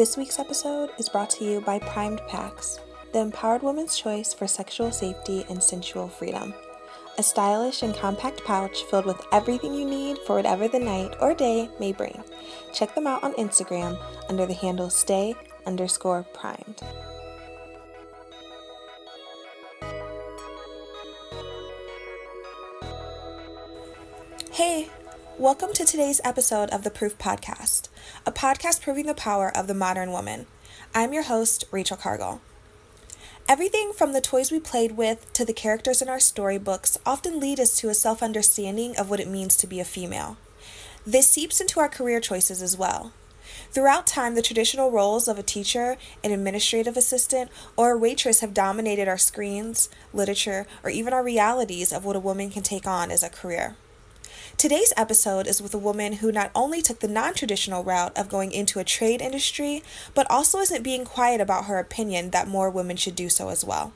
This week's episode is brought to you by Primed Packs, the empowered woman's choice for sexual safety and sensual freedom. A stylish and compact pouch filled with everything you need for whatever the night or day may bring. Check them out on Instagram under the handle stay underscore primed. Hey, welcome to today's episode of the Proof Podcast, a podcast proving the power of the modern woman. I'm your host, Rachel Cargle. Everything from the toys we played with to the characters in our storybooks often lead us to a self understanding of what it means to be a female. This seeps into our career choices as well. Throughout time, the traditional roles of a teacher, an administrative assistant, or a waitress have dominated our screens, literature, or even our realities of what a woman can take on as a career. Today's episode is with a woman who not only took the non traditional route of going into a trade industry, but also isn't being quiet about her opinion that more women should do so as well.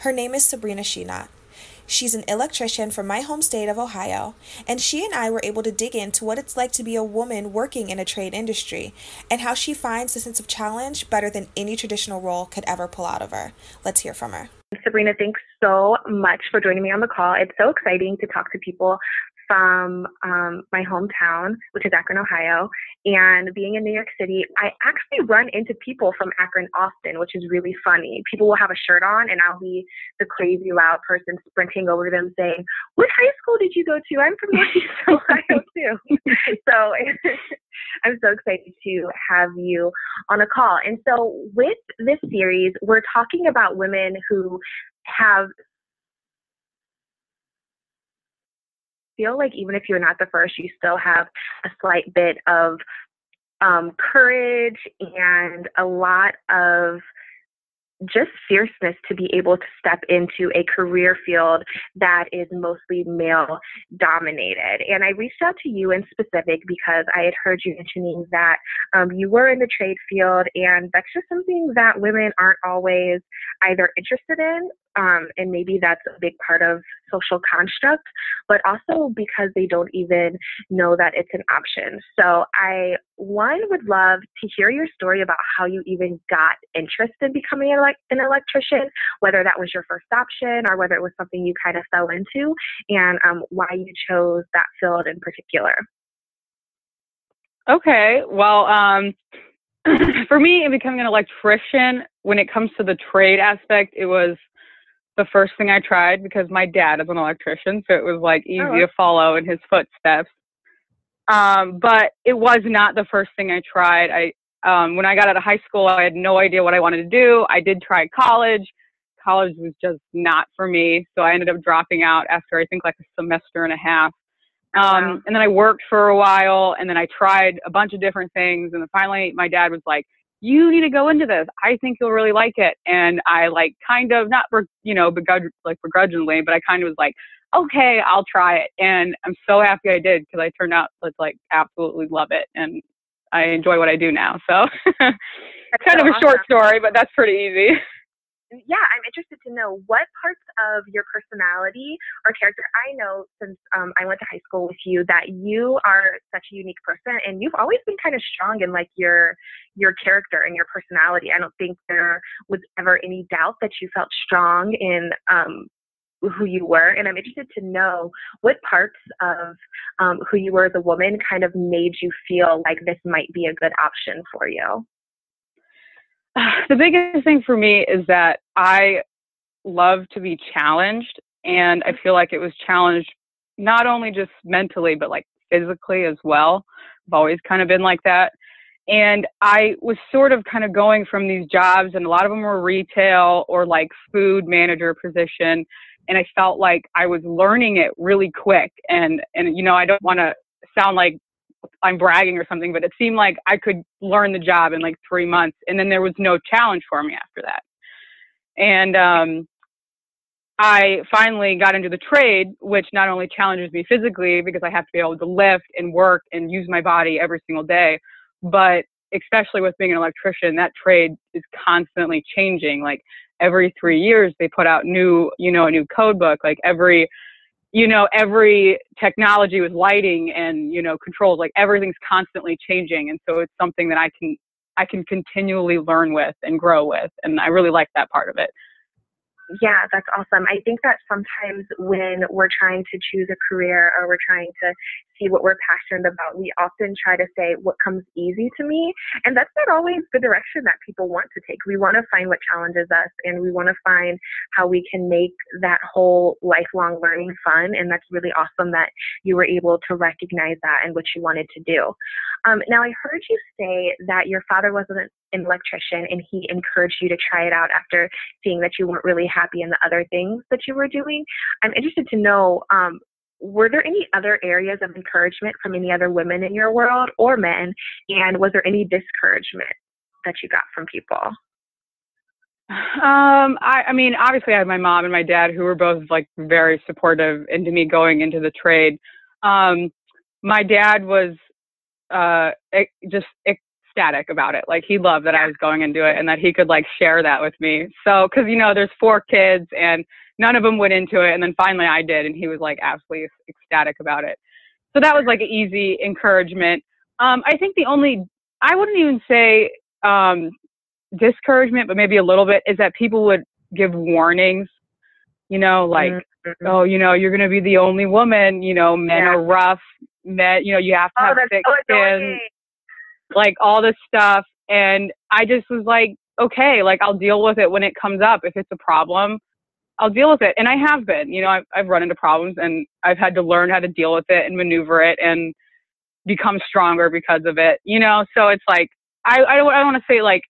Her name is Sabrina Sheenot. She's an electrician from my home state of Ohio, and she and I were able to dig into what it's like to be a woman working in a trade industry and how she finds the sense of challenge better than any traditional role could ever pull out of her. Let's hear from her. Sabrina, thanks so much for joining me on the call. It's so exciting to talk to people from um, my hometown, which is Akron, Ohio. And being in New York City, I actually run into people from Akron often, which is really funny. People will have a shirt on, and I'll be the crazy loud person sprinting over to them saying, What high school did you go to? I'm from Northeast Ohio, too. so I'm so excited to have you on a call. And so, with this series, we're talking about women who have feel like even if you're not the first, you still have a slight bit of um, courage and a lot of just fierceness to be able to step into a career field that is mostly male dominated. And I reached out to you in specific because I had heard you mentioning that um, you were in the trade field, and that's just something that women aren't always either interested in um, and maybe that's a big part of social construct, but also because they don't even know that it's an option. So I, one, would love to hear your story about how you even got interested in becoming an, electrician, whether that was your first option or whether it was something you kind of fell into, and um, why you chose that field in particular. Okay, well, um, for me, in becoming an electrician, when it comes to the trade aspect, it was the first thing I tried because my dad is an electrician, so it was like easy oh. to follow in his footsteps. Um, but it was not the first thing I tried. I um, when I got out of high school, I had no idea what I wanted to do. I did try college. College was just not for me, so I ended up dropping out after I think like a semester and a half. Um, wow. And then I worked for a while, and then I tried a bunch of different things, and then finally my dad was like, you need to go into this. I think you'll really like it. And I like kind of not, you know, begrudge, like begrudgingly, but I kind of was like, okay, I'll try it. And I'm so happy I did because I turned out to like absolutely love it. And I enjoy what I do now. So kind so of a awesome. short story, but that's pretty easy. yeah, I'm interested to know what parts of your personality or character. I know since um, I went to high school with you that you are such a unique person, and you've always been kind of strong in like your your character and your personality. I don't think there was ever any doubt that you felt strong in um, who you were, and I'm interested to know what parts of um, who you were as a woman kind of made you feel like this might be a good option for you. the biggest thing for me is that I love to be challenged, and I feel like it was challenged not only just mentally, but like physically as well. I've always kind of been like that. And I was sort of kind of going from these jobs, and a lot of them were retail or like food manager position. And I felt like I was learning it really quick. And, and, you know, I don't want to sound like I'm bragging or something, but it seemed like I could learn the job in like three months, and then there was no challenge for me after that. And um, I finally got into the trade, which not only challenges me physically because I have to be able to lift and work and use my body every single day, but especially with being an electrician, that trade is constantly changing. Like every three years, they put out new, you know, a new code book. Like every you know every technology with lighting and you know controls like everything's constantly changing and so it's something that i can I can continually learn with and grow with. And I really like that part of it. Yeah, that's awesome. I think that sometimes when we're trying to choose a career or we're trying to see what we're passionate about, we often try to say what comes easy to me. And that's not always the direction that people want to take. We want to find what challenges us and we want to find how we can make that whole lifelong learning fun. And that's really awesome that you were able to recognize that and what you wanted to do. Um, now, I heard you say that your father wasn't an electrician and he encouraged you to try it out after seeing that you weren't really happy in the other things that you were doing. I'm interested to know um, were there any other areas of encouragement from any other women in your world or men? And was there any discouragement that you got from people? Um, I, I mean, obviously, I had my mom and my dad who were both like very supportive into me going into the trade. Um, my dad was uh, just ecstatic about it. Like he loved that I was going into it and that he could like share that with me. So, cause you know, there's four kids and none of them went into it. And then finally I did. And he was like absolutely ecstatic about it. So that was like an easy encouragement. Um, I think the only, I wouldn't even say, um, discouragement, but maybe a little bit is that people would give warnings, you know, like, mm-hmm. oh, you know, you're going to be the only woman, you know, men yeah. are rough, men, you know, you have to oh, have thick so skin like all this stuff. And I just was like, okay, like I'll deal with it when it comes up. If it's a problem, I'll deal with it. And I have been, you know, I've, I've run into problems and I've had to learn how to deal with it and maneuver it and become stronger because of it, you know? So it's like, I, I don't, I want to say like,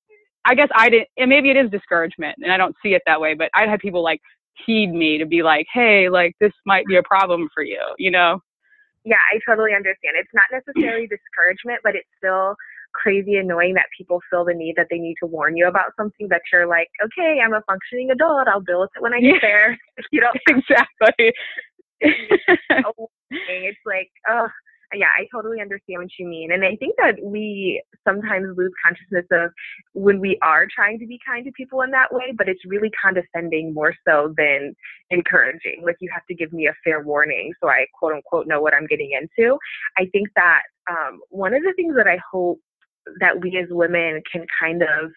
I guess I didn't, and maybe it is discouragement and I don't see it that way, but I'd had people like heed me to be like, hey, like this might be a problem for you, you know? Yeah, I totally understand. It's not necessarily discouragement, but it's still crazy annoying that people feel the need that they need to warn you about something that you're like, okay, I'm a functioning adult. I'll deal with it when I get there. you don't exactly. it's like, oh, yeah, I totally understand what you mean. And I think that we sometimes lose consciousness of when we are trying to be kind to people in that way, but it's really condescending more so than encouraging. Like you have to give me a fair warning so I quote unquote know what I'm getting into. I think that um, one of the things that I hope that we as women can kind of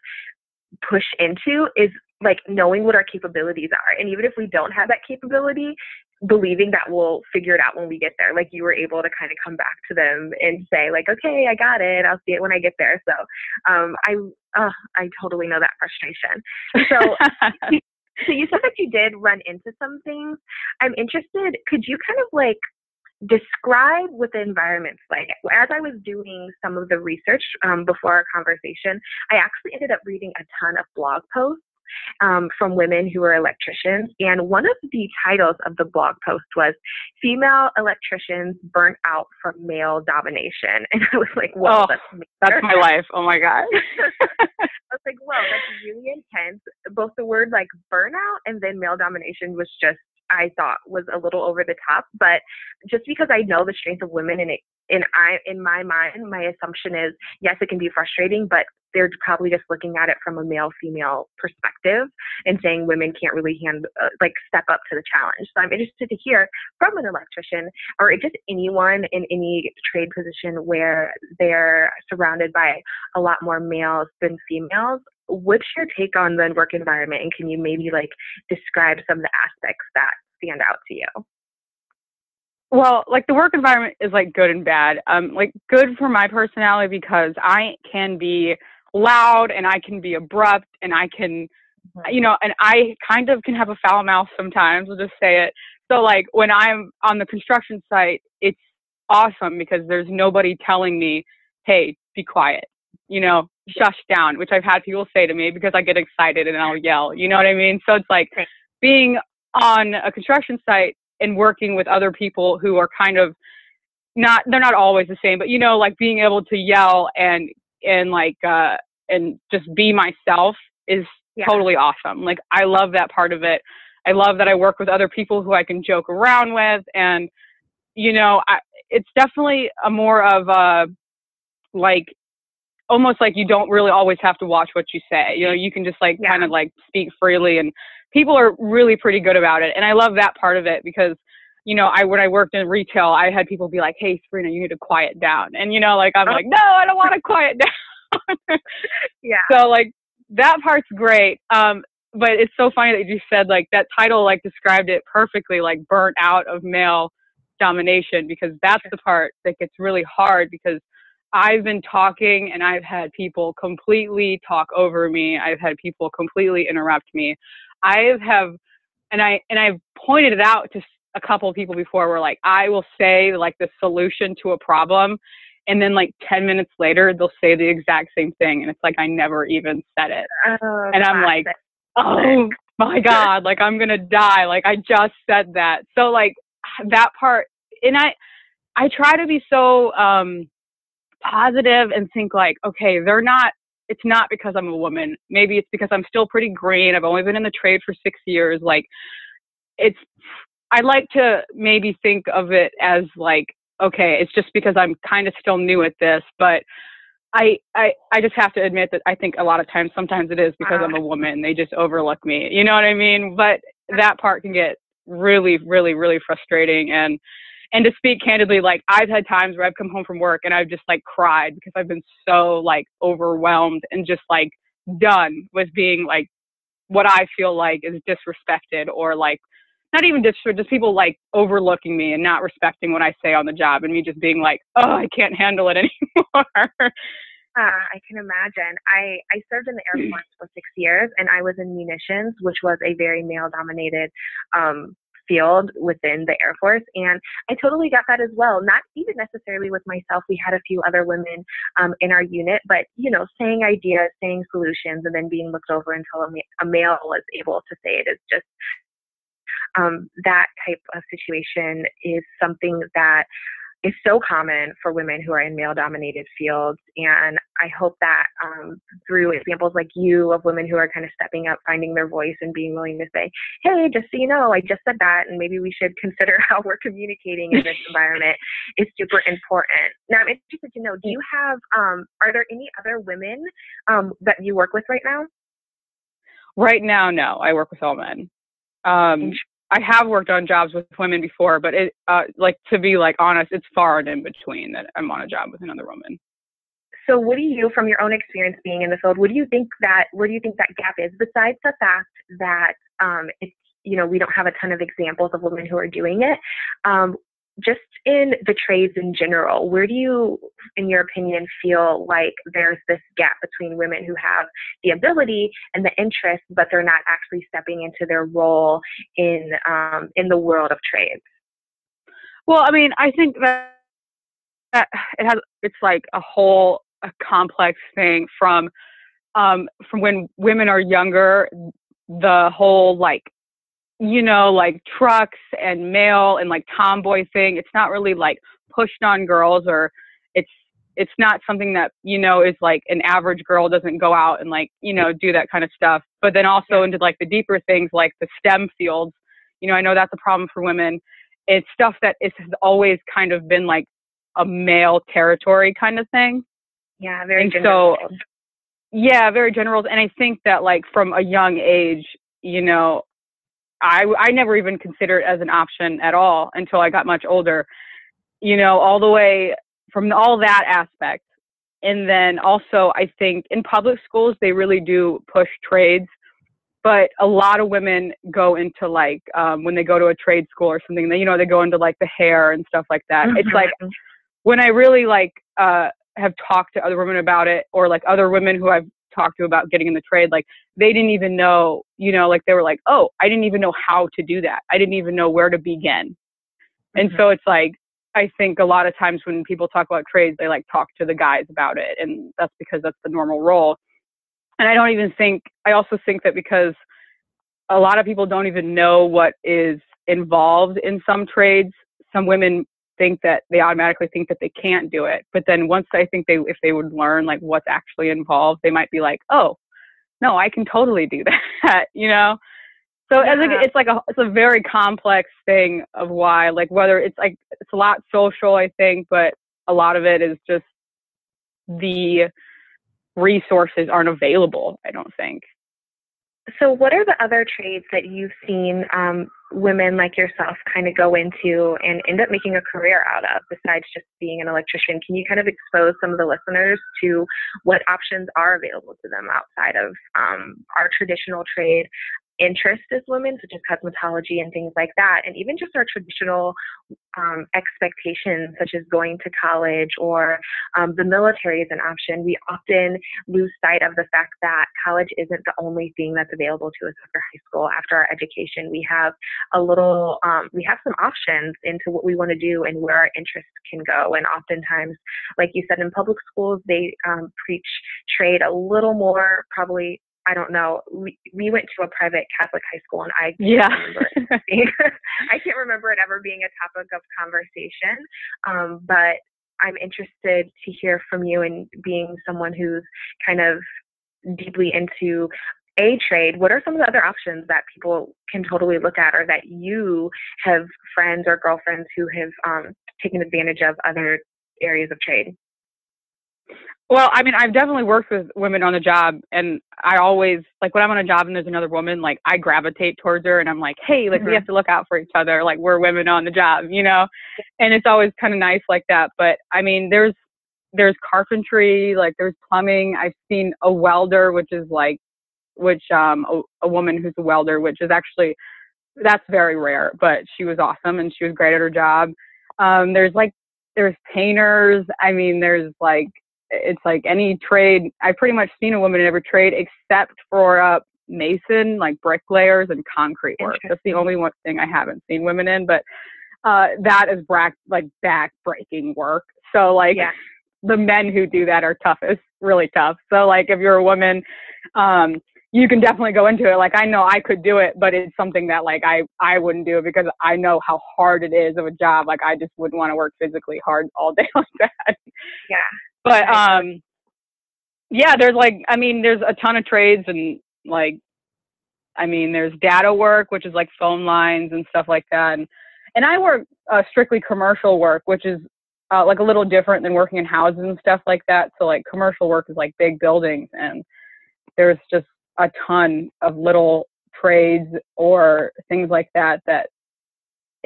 push into is like knowing what our capabilities are. And even if we don't have that capability, believing that we'll figure it out when we get there. Like you were able to kind of come back to them and say like, okay, I got it. I'll see it when I get there. So, um, I, uh, I totally know that frustration. So, so you said that you did run into some things. I'm interested. Could you kind of like describe what the environment's like. As I was doing some of the research um, before our conversation, I actually ended up reading a ton of blog posts um, from women who are electricians. And one of the titles of the blog post was Female Electricians Burnt Out from Male Domination. And I was like, "Whoa, oh, that's, that's my life. Oh my God. I was like, whoa, that's really intense. Both the word like burnout and then male domination was just I thought was a little over the top. But just because I know the strength of women and it in I in my mind, my assumption is yes, it can be frustrating, but they're probably just looking at it from a male female perspective and saying women can't really hand uh, like step up to the challenge. So I'm interested to hear from an electrician or just anyone in any trade position where they're surrounded by a lot more males than females what's your take on the work environment and can you maybe like describe some of the aspects that stand out to you? Well like the work environment is like good and bad. Um like good for my personality because i can be loud and i can be abrupt and i can mm-hmm. you know and i kind of can have a foul mouth sometimes i'll just say it. So like when i'm on the construction site it's awesome because there's nobody telling me hey be quiet you know shush down, which I've had people say to me because I get excited and I'll yell. You know what I mean? So it's like being on a construction site and working with other people who are kind of not they're not always the same, but you know, like being able to yell and and like uh and just be myself is yeah. totally awesome. Like I love that part of it. I love that I work with other people who I can joke around with and you know, I, it's definitely a more of a like almost like you don't really always have to watch what you say. You know, you can just like yeah. kind of like speak freely and people are really pretty good about it. And I love that part of it because, you know, I when I worked in retail, I had people be like, "Hey, Sabrina, you need to quiet down." And you know, like I'm oh. like, "No, I don't want to quiet down." Yeah. So like that part's great. Um, but it's so funny that you said like that title like described it perfectly, like burnt out of male domination, because that's the part that gets really hard because I've been talking and I've had people completely talk over me. I've had people completely interrupt me. I have, and I and I've pointed it out to a couple of people before. Where like I will say like the solution to a problem, and then like 10 minutes later they'll say the exact same thing and it's like i never even said it oh, and i'm like oh my god like i'm gonna die like i just said that so like that part and i i try to be so um positive and think like okay they're not it's not because i'm a woman maybe it's because i'm still pretty green i've only been in the trade for six years like it's i like to maybe think of it as like okay, it's just because I'm kind of still new at this, but I, I I just have to admit that I think a lot of times sometimes it is because I'm uh-huh. a woman. They just overlook me. You know what I mean? But uh-huh. that part can get really, really, really frustrating and and to speak candidly, like I've had times where I've come home from work and I've just like cried because I've been so like overwhelmed and just like done with being like what I feel like is disrespected or like not even just just people like overlooking me and not respecting what I say on the job and me just being like, oh, I can't handle it anymore. Uh, I can imagine. I, I served in the Air Force for six years and I was in munitions, which was a very male dominated um, field within the Air Force. And I totally got that as well. Not even necessarily with myself. We had a few other women um, in our unit, but, you know, saying ideas, saying solutions, and then being looked over until a, ma- a male was able to say it is just um, that type of situation is something that is so common for women who are in male dominated fields. And I hope that um, through examples like you of women who are kind of stepping up, finding their voice, and being willing to say, hey, just so you know, I just said that, and maybe we should consider how we're communicating in this environment is super important. Now, I'm interested to know do you have, um, are there any other women um, that you work with right now? Right now, no. I work with all men. Um, I have worked on jobs with women before, but it uh, like to be like honest, it's far and in between that I'm on a job with another woman. So, what do you, from your own experience being in the field, what do you think that where do you think that gap is? Besides the fact that um, it's you know we don't have a ton of examples of women who are doing it. Um, just in the trades in general, where do you, in your opinion, feel like there's this gap between women who have the ability and the interest, but they're not actually stepping into their role in um, in the world of trades? Well, I mean, I think that, that it has it's like a whole a complex thing from um, from when women are younger, the whole like you know, like trucks and mail and like tomboy thing. It's not really like pushed on girls or it's it's not something that, you know, is like an average girl doesn't go out and like, you know, do that kind of stuff. But then also into like the deeper things like the STEM fields. You know, I know that's a problem for women. It's stuff that has always kind of been like a male territory kind of thing. Yeah, very and so yeah, very general. And I think that like from a young age, you know, I, I never even considered it as an option at all until I got much older. You know, all the way from all that aspect. And then also, I think in public schools, they really do push trades. But a lot of women go into like, um, when they go to a trade school or something, they, you know, they go into like the hair and stuff like that. Mm-hmm. It's like when I really like, uh, have talked to other women about it or like other women who I've talked to about getting in the trade, like they didn't even know, you know, like they were like, oh, I didn't even know how to do that. I didn't even know where to begin. Mm-hmm. And so it's like, I think a lot of times when people talk about trades, they like talk to the guys about it. And that's because that's the normal role. And I don't even think, I also think that because a lot of people don't even know what is involved in some trades, some women think that they automatically think that they can't do it. But then once I think they, if they would learn like what's actually involved, they might be like, oh, no, I can totally do that, you know? So yeah. like, it's like a, it's a very complex thing of why, like whether it's like, it's a lot social, I think, but a lot of it is just the resources aren't available, I don't think. So, what are the other trades that you've seen um, women like yourself kind of go into and end up making a career out of besides just being an electrician? Can you kind of expose some of the listeners to what options are available to them outside of um, our traditional trade interest as women, such as cosmetology and things like that, and even just our traditional um, expectations, such as going to college or um, the military is an option, we often lose sight of the fact that college isn't the only thing that's available to us after high school. After our education, we have a little, um, we have some options into what we want to do and where our interests can go. And oftentimes, like you said, in public schools, they um, preach trade a little more probably I don't know. We we went to a private Catholic high school, and I can't yeah. remember it being, I can't remember it ever being a topic of conversation. Um, but I'm interested to hear from you, and being someone who's kind of deeply into a trade. What are some of the other options that people can totally look at, or that you have friends or girlfriends who have um, taken advantage of other areas of trade? Well, I mean, I've definitely worked with women on the job, and I always like when I'm on a job and there's another woman, like I gravitate towards her, and I'm like, hey, like mm-hmm. we have to look out for each other, like we're women on the job, you know. And it's always kind of nice like that. But I mean, there's there's carpentry, like there's plumbing. I've seen a welder, which is like, which um a, a woman who's a welder, which is actually that's very rare, but she was awesome and she was great at her job. Um, there's like there's painters. I mean, there's like it's like any trade. I've pretty much seen a woman in every trade except for uh, mason, like bricklayers and concrete work. That's the only one thing I haven't seen women in, but uh, that is back like back breaking work. So like yeah. the men who do that are toughest, really tough. So like if you're a woman, um, you can definitely go into it. Like I know I could do it, but it's something that like I I wouldn't do it because I know how hard it is of a job. Like I just wouldn't want to work physically hard all day like that. Yeah. But um, yeah, there's like, I mean, there's a ton of trades and like, I mean, there's data work, which is like phone lines and stuff like that. And, and I work uh, strictly commercial work, which is uh, like a little different than working in houses and stuff like that. So like commercial work is like big buildings and there's just a ton of little trades or things like that that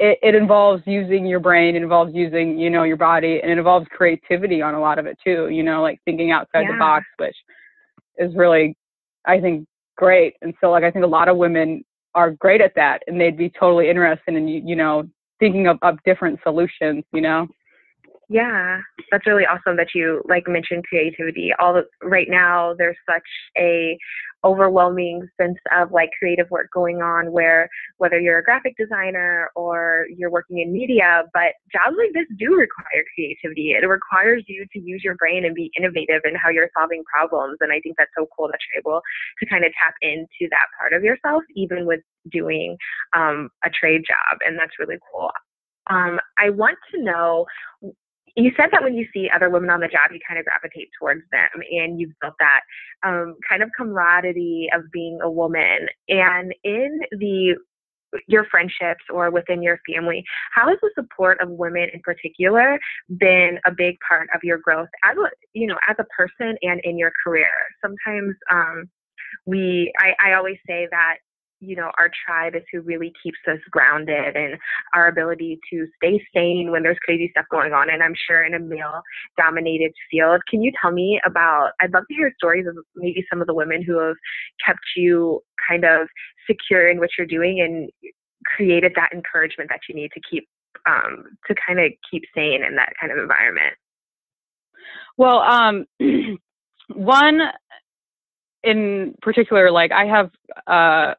it, it involves using your brain, it involves using, you know, your body, and it involves creativity on a lot of it too, you know, like thinking outside yeah. the box, which is really, I think, great. And so, like, I think a lot of women are great at that, and they'd be totally interested in, you know, thinking of, of different solutions, you know. Yeah, that's really awesome that you like mentioned creativity. All the, right now, there's such a overwhelming sense of like creative work going on where whether you're a graphic designer or you're working in media but jobs like this do require creativity it requires you to use your brain and be innovative in how you're solving problems and i think that's so cool that you're able to kind of tap into that part of yourself even with doing um, a trade job and that's really cool um, i want to know you said that when you see other women on the job, you kind of gravitate towards them, and you've built that um, kind of camaraderie of being a woman. And in the your friendships or within your family, how has the support of women in particular been a big part of your growth as a you know as a person and in your career? Sometimes um, we I, I always say that you know, our tribe is who really keeps us grounded and our ability to stay sane when there's crazy stuff going on. And I'm sure in a male dominated field. Can you tell me about, I'd love to hear stories of maybe some of the women who have kept you kind of secure in what you're doing and created that encouragement that you need to keep, um, to kind of keep sane in that kind of environment. Well, um, one in particular, like I have, uh,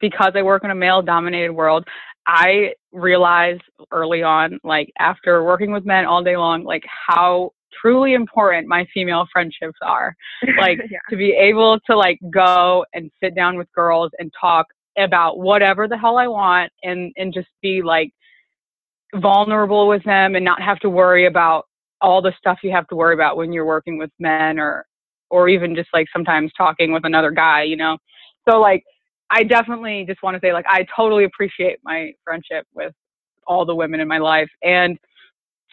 because I work in a male dominated world, I realized early on, like after working with men all day long, like how truly important my female friendships are. Like yeah. to be able to like go and sit down with girls and talk about whatever the hell I want and and just be like vulnerable with them and not have to worry about all the stuff you have to worry about when you're working with men or or even just like sometimes talking with another guy, you know. So like I definitely just want to say, like, I totally appreciate my friendship with all the women in my life. And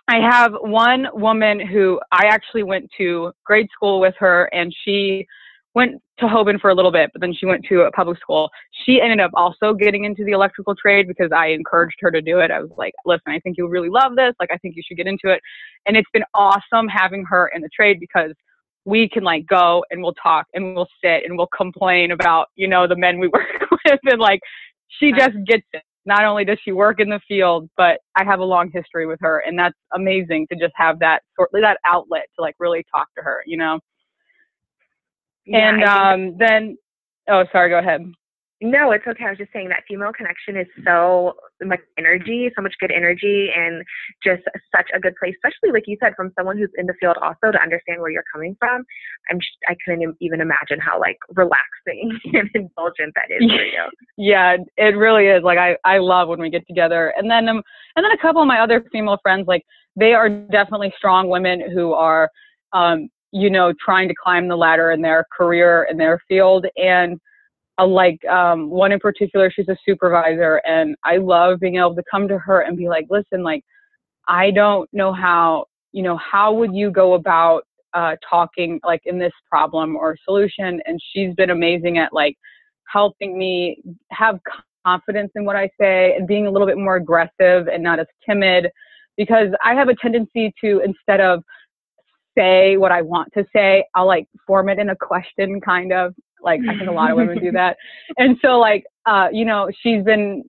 I have one woman who I actually went to grade school with her, and she went to Hoban for a little bit, but then she went to a public school. She ended up also getting into the electrical trade because I encouraged her to do it. I was like, listen, I think you'll really love this. Like, I think you should get into it. And it's been awesome having her in the trade because we can like go and we'll talk and we'll sit and we'll complain about, you know, the men we work with. And like, she just gets it. Not only does she work in the field, but I have a long history with her. And that's amazing to just have that sort that outlet to like really talk to her, you know? Yeah, and um, then, oh, sorry, go ahead. No, it's okay. I was just saying that female connection is so much energy, so much good energy, and just such a good place, especially like you said, from someone who's in the field also to understand where you're coming from. I'm just, I couldn't even imagine how like relaxing and indulgent that is for you. Yeah, it really is. Like I, I love when we get together, and then um, and then a couple of my other female friends, like they are definitely strong women who are, um, you know, trying to climb the ladder in their career in their field, and like um, one in particular, she's a supervisor, and I love being able to come to her and be like, listen, like, I don't know how, you know, how would you go about uh, talking like in this problem or solution? And she's been amazing at like helping me have confidence in what I say and being a little bit more aggressive and not as timid because I have a tendency to instead of say what I want to say, I'll like form it in a question kind of like I think a lot of women do that. And so like uh, you know, she's been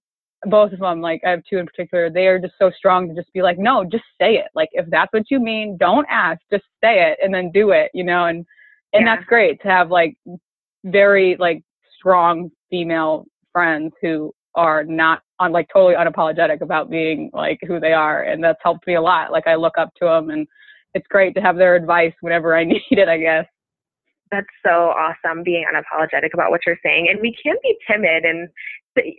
both of them, like I have two in particular, they are just so strong to just be like, no, just say it. Like if that's what you mean, don't ask, just say it and then do it, you know, and and Yeah. that's great to have like very like strong female friends who are not on like totally unapologetic about being like who they are and that's helped me a lot like i look up to them and it's great to have their advice whenever i need it i guess That's so awesome being unapologetic about what you're saying. And we can be timid and,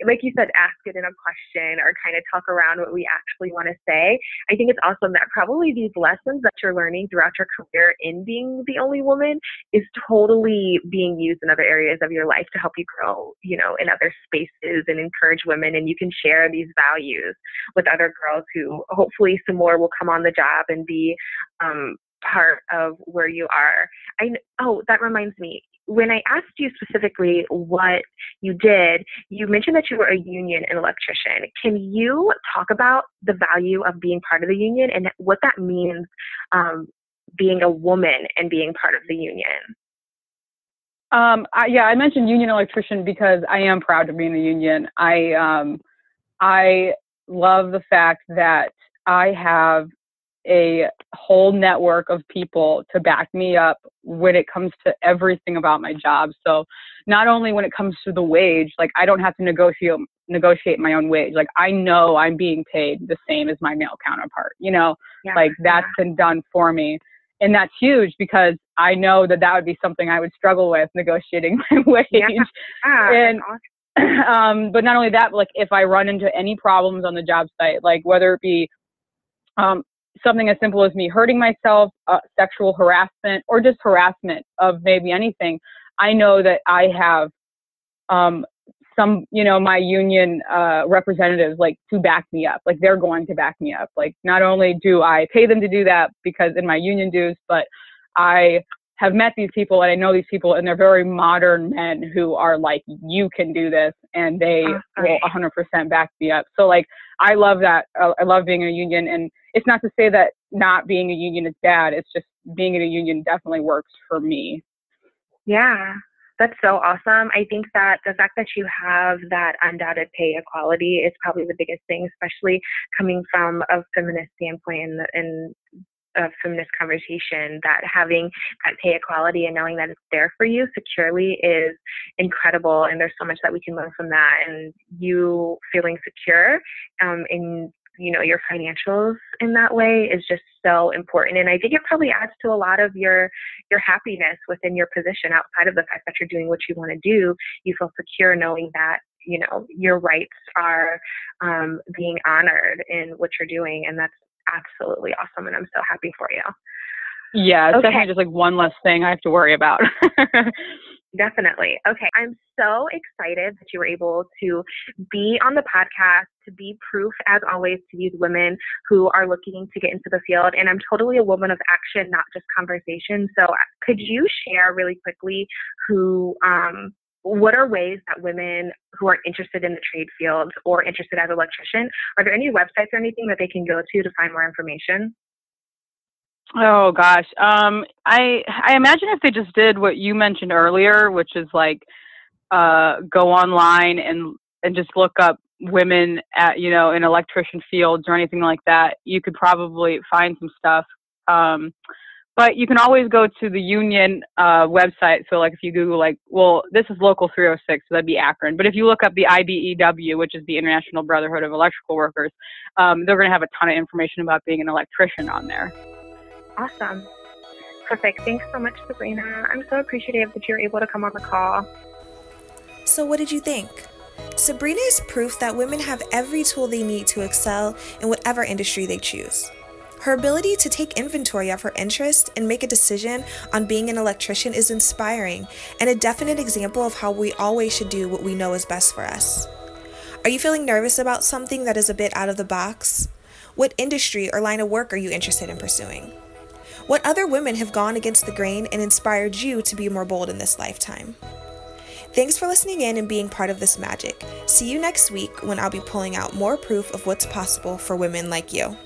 like you said, ask it in a question or kind of talk around what we actually want to say. I think it's awesome that probably these lessons that you're learning throughout your career in being the only woman is totally being used in other areas of your life to help you grow, you know, in other spaces and encourage women. And you can share these values with other girls who hopefully some more will come on the job and be um, part of where you are. I oh, that reminds me. When I asked you specifically what you did, you mentioned that you were a union and electrician. Can you talk about the value of being part of the union and what that means um, being a woman and being part of the union? Um, I, yeah, I mentioned union electrician because I am proud to be in the union. I um, I love the fact that I have a whole network of people to back me up when it comes to everything about my job. So not only when it comes to the wage, like I don't have to negotiate negotiate my own wage. Like I know I'm being paid the same as my male counterpart. You know, Yeah. like that's been done for me and that's huge because i know that that would be something i would struggle with negotiating my wage Yeah. ah, and- awesome. um, but not only that, like if I run into any problems on the job site, like whether it be um, something as simple as me hurting myself, uh, sexual harassment, or just harassment of maybe anything, I know that I have um, some, you know, my union uh, representatives like to back me up. Like they're going to back me up. Like not only do I pay them to do that because in my union dues, but I have met these people and I know these people and they're very modern men who are like, you can do this and they will 100% back me up. So like, I love that. Uh, I love being in a union and it's not to say that not being a union is bad. It's just being in a union definitely works for me. Yeah, that's so awesome. I think that the fact that you have that undoubted pay equality is probably the biggest thing, especially coming from a feminist standpoint and, and a feminist conversation, that having that pay equality and knowing that it's there for you securely is incredible. And there's so much that we can learn from that. And you feeling secure um, in you know your financials in that way is just so important and i think it probably adds to a lot of your your happiness within your position outside of the fact that you're doing what you want to do you feel secure knowing that you know your rights are um, being honored in what you're doing and that's absolutely awesome and i'm so happy for you Yeah, it's Okay. definitely just like one less thing I have to worry about. Definitely. Okay. I'm so excited that you were able to be on the podcast, to be proof, as always, to these women who are looking to get into the field. And I'm totally a woman of action, not just conversation. So, could you share really quickly who, um, what are ways that women who are interested in the trade field or interested as an electrician, are there any websites or anything that they can go to to find more information? Oh gosh. Um I I imagine if they just did what you mentioned earlier, which is like uh go online and and just look up women at you know in electrician fields or anything like that, you could probably find some stuff. Um but you can always go to the union uh, website. So, like, if you Google, like, well, this is Local 306, so that'd be Akron. But if you look up the IBEW, which is the International Brotherhood of Electrical Workers, um, they're going to have a ton of information about being an electrician on there. Awesome. Perfect. Thanks so much, Sabrina. I'm so appreciative that you're able to come on the call. So, what did you think? Sabrina is proof that women have every tool they need to excel in whatever industry they choose. Her ability to take inventory of her interest and make a decision on being an electrician is inspiring and a definite example of how we always should do what we know is best for us. Are you feeling nervous about something that is a bit out of the box? What industry or line of work are you interested in pursuing? What other women have gone against the grain and inspired you to be more bold in this lifetime? Thanks for listening in and being part of this magic. See you next week when I'll be pulling out more proof of what's possible for women like you.